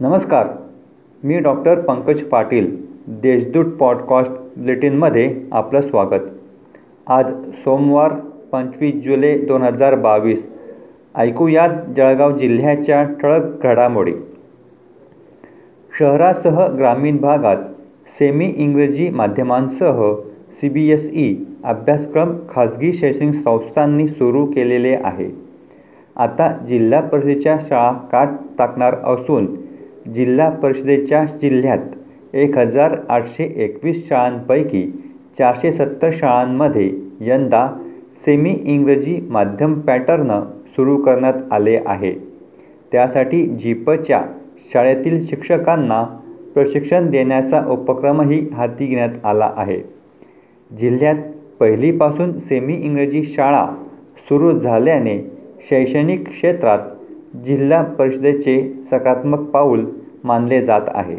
नमस्कार. मी doctor Pankaj Patil Deshdoot podcast बुलेटिनमध्ये आपलं स्वागत. आज सोमवार पंचवीस जुलै दोन हजार बावीस. ऐकूयात जळगाव जिल्ह्याच्या ठळक घडामोडी. शहरासह ग्रामीण भागात सेमी इंग्रजी माध्यमांसह सी बी एस ई अभ्यासक्रम खाजगी शैक्षणिक संस्थांनी सुरू केलेले आहे. आता जिल्हा परिषदेच्या शाळा काट टाकणार असून जिल्हा परिषदेच्या जिल्ह्यात एक हजार आठशे एकवीस शाळांपैकी चारशे सत्तर शाळांमध्ये यंदा सेमी इंग्रजी माध्यम पॅटर्न सुरू करण्यात आले आहे. त्यासाठी जीपच्या शाळेतील शिक्षकांना प्रशिक्षण देण्याचा उपक्रमही हाती घेण्यात आला आहे. जिल्ह्यात पहिलीपासून सेमी इंग्रजी शाळा सुरू झाल्याने शैक्षणिक क्षेत्रात जिल्हा परिषदेचे सकारात्मक पाऊल मानले जात आहे.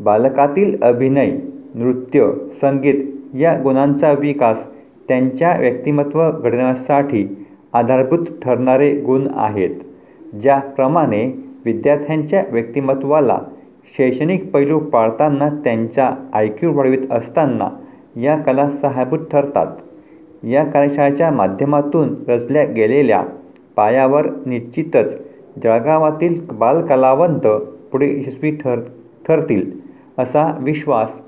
बालकातील अभिनय नृत्य संगीत या गुणांचा विकास त्यांच्या व्यक्तिमत्व घडवण्यासाठी आधारभूत ठरणारे गुण आहेत ज्याप्रमाणे विद्यार्थ्यांच्या व्यक्तिमत्वाला शैक्षणिक पैलू पाळताना त्यांचा आयक्यू वाढवित असताना या कला सहाय्यभूत ठरतात. या कार्यशाळेच्या माध्यमातून रचल्या गेलेल्या पायावर निश्चितच जळगावातील बालकलावंत पुढे यशस्वी ठर ठरतील असा विश्वास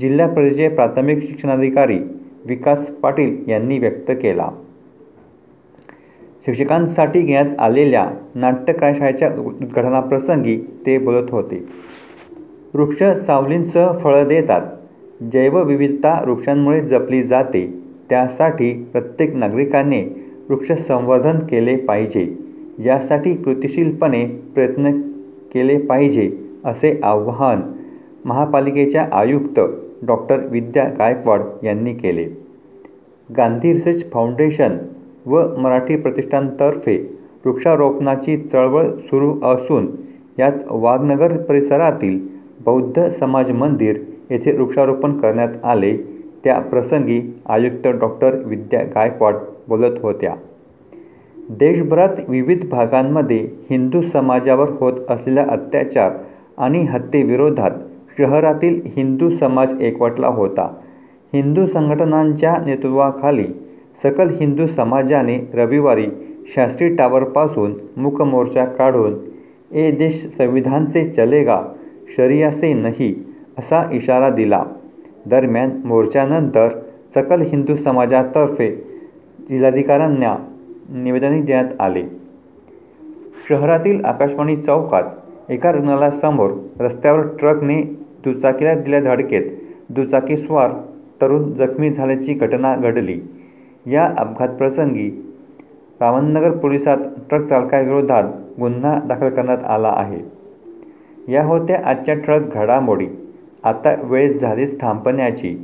जिल्हा परिषदेचे प्राथमिक शिक्षणाधिकारी विकास पाटील यांनी व्यक्त केला. शिक्षकांसाठी घेण्यात आलेल्या नाट्य कार्यशाळेच्या उद्घाटनाप्रसंगी ते बोलत होते. वृक्ष सावलींसह फळं देतात. जैवविविधता वृक्षांमुळे जपली जाते. त्यासाठी प्रत्येक नागरिकाने वृक्ष संवर्धन केले पाहिजे. यासाठी कृतिशीलपणे प्रयत्न केले पाहिजे असे आवाहन महापालिकेच्या आयुक्त डॉक्टर विद्या गायकवाड यांनी केले. गांधी रिसर्च फाउंडेशन व मराठी प्रतिष्ठानतर्फे वृक्षारोपणाची चळवळ सुरू असून यात वाघनगर परिसरातील बौद्ध समाज मंदिर येथे वृक्षारोपण करण्यात आले. त्या प्रसंगी आयुक्त डॉक्टर विद्या गायकवाड बोलत होत्या. देशभरात विविध भागांमध्ये हिंदू समाजावर होत असलेल्या अत्याचार आणि हत्येविरोधात शहरातील हिंदू समाज एकवटला होता. हिंदू संघटनांच्या नेतृत्वाखाली सकल हिंदू समाजाने रविवारी शास्त्री टावरपासून मूकमोर्चा काढून ए देश संविधान से चलेगा शरिया से नहीं असा इशारा दिला. दरम्यान मोर्चानंतर सकल हिंदू समाजातर्फे जिल्हाधिकाऱ्यांना निवेदनही देण्यात आले. शहरातील आकाशवाणी चौकात एका रुग्णालयासमोर रस्त्यावर ट्रकने दुचाकीला दिल्या धडकेत दुचाकीस्वार तरुण जखमी झाल्याची घटना घडली. या अपघातप्रसंगी रामनगर पोलिसात ट्रक चालकाविरोधात गुन्हा दाखल करण्यात आला आहे. या होत्या आजच्या ट्रक घडामोडी. आता वेळ झालीच थांबण्याची.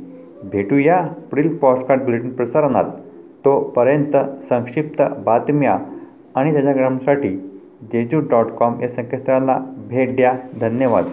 भेटूया पुढील पॉडकास्ट बुलेटिन प्रसारणात. तोपर्यंत संक्षिप्त बातम्या आणि त्याच्या ग्रामसाठी जेजू डॉट कॉम या संकेतस्थळाला भेट द्या. धन्यवाद.